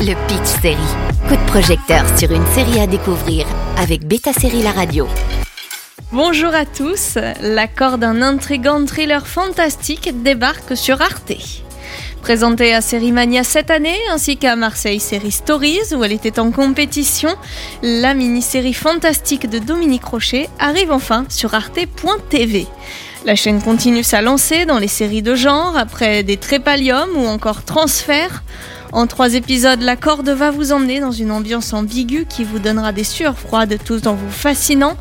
Le Pitch Série. Coup de projecteur sur une série à découvrir avec Beta Série La Radio. Bonjour à tous, l'accord d'un intrigant thriller fantastique débarque sur Arte. Présentée à Sérimania cette année, ainsi qu'à Marseille Série Stories, où elle était en compétition, la mini-série fantastique de Dominique Rocher arrive enfin sur arte.tv. La chaîne continue sa lancée dans les séries de genre, après des Trépalium ou encore Transfert. En trois épisodes, la corde va vous emmener dans une ambiance ambiguë qui vous donnera des sueurs froides tout en vous fascinant.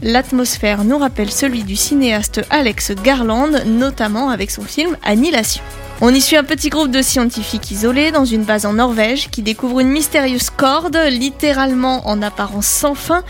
L'atmosphère nous rappelle celui du cinéaste Alex Garland, notamment avec son film Annihilation. On y suit un petit groupe de scientifiques isolés dans une base en Norvège qui découvrent une mystérieuse corde, littéralement en apparence sans fin,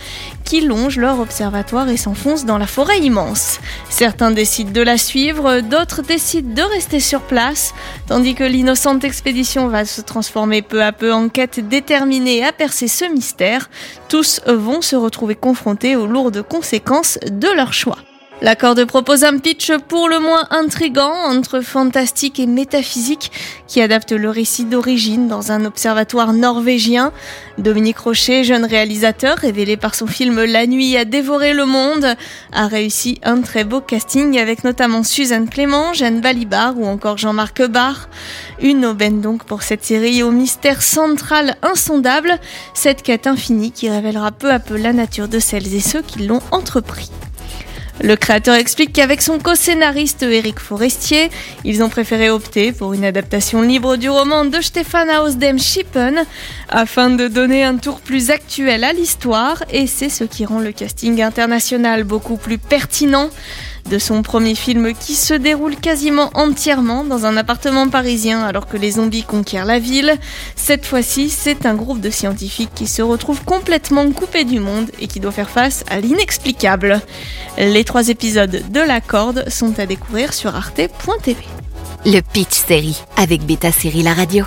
qui longe leur observatoire et s'enfonce dans la forêt immense. Certains décident de la suivre, d'autres décident de rester sur place, tandis que l'innocente expédition va se transformer peu à peu en quête déterminée à percer ce mystère. Tous vont se retrouver confrontés aux lourdes conséquences de leur choix. L'accord propose un pitch pour le moins intrigant entre fantastique et métaphysique qui adapte le récit d'origine dans un observatoire norvégien. Dominique Rocher, jeune réalisateur révélé par son film La nuit a dévoré le monde, a réussi un très beau casting avec notamment Suzanne Clément, Jeanne Balibar ou encore Jean-Marc Barr. Une aubaine donc pour cette série au mystère central insondable, cette quête infinie qui révélera peu à peu la nature de celles et ceux qui l'ont entrepris. Le créateur explique qu'avec son co-scénariste Eric Forestier, ils ont préféré opter pour une adaptation libre du roman de Stefan Ausdem Schippen afin de donner un tour plus actuel à l'histoire. Et c'est ce qui rend le casting international beaucoup plus pertinent de son premier film qui se déroule quasiment entièrement dans un appartement parisien alors que les zombies conquièrent la ville. Cette fois-ci, c'est un groupe de scientifiques qui se retrouve complètement coupé du monde et qui doit faire face à l'inexplicable. Les trois épisodes de La Corde sont à découvrir sur arte.tv. Le Pitch Série avec Beta Série La Radio.